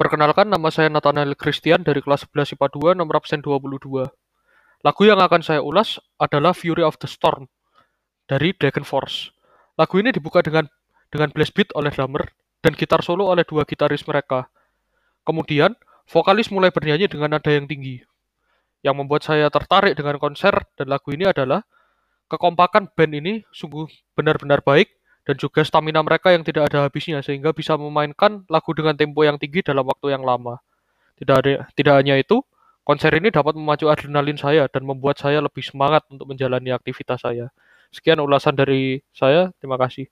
Perkenalkan, nama saya Nathanael Christian dari kelas 11 IPA 2, nomor absen 22. Lagu yang akan saya ulas adalah Fury of the Storm dari Dragon Force. Lagu ini dibuka dengan dengan blast beat oleh drummer dan gitar solo oleh dua gitaris mereka. Kemudian, vokalis mulai bernyanyi dengan nada yang tinggi. Yang membuat saya tertarik dengan konser dan lagu ini adalah kekompakan band ini sungguh benar-benar baik dan juga stamina mereka yang tidak ada habisnya sehingga bisa memainkan lagu dengan tempo yang tinggi dalam waktu yang lama. Tidak ada, tidak hanya itu, konser ini dapat memacu adrenalin saya dan membuat saya lebih semangat untuk menjalani aktivitas saya. Sekian ulasan dari saya, terima kasih.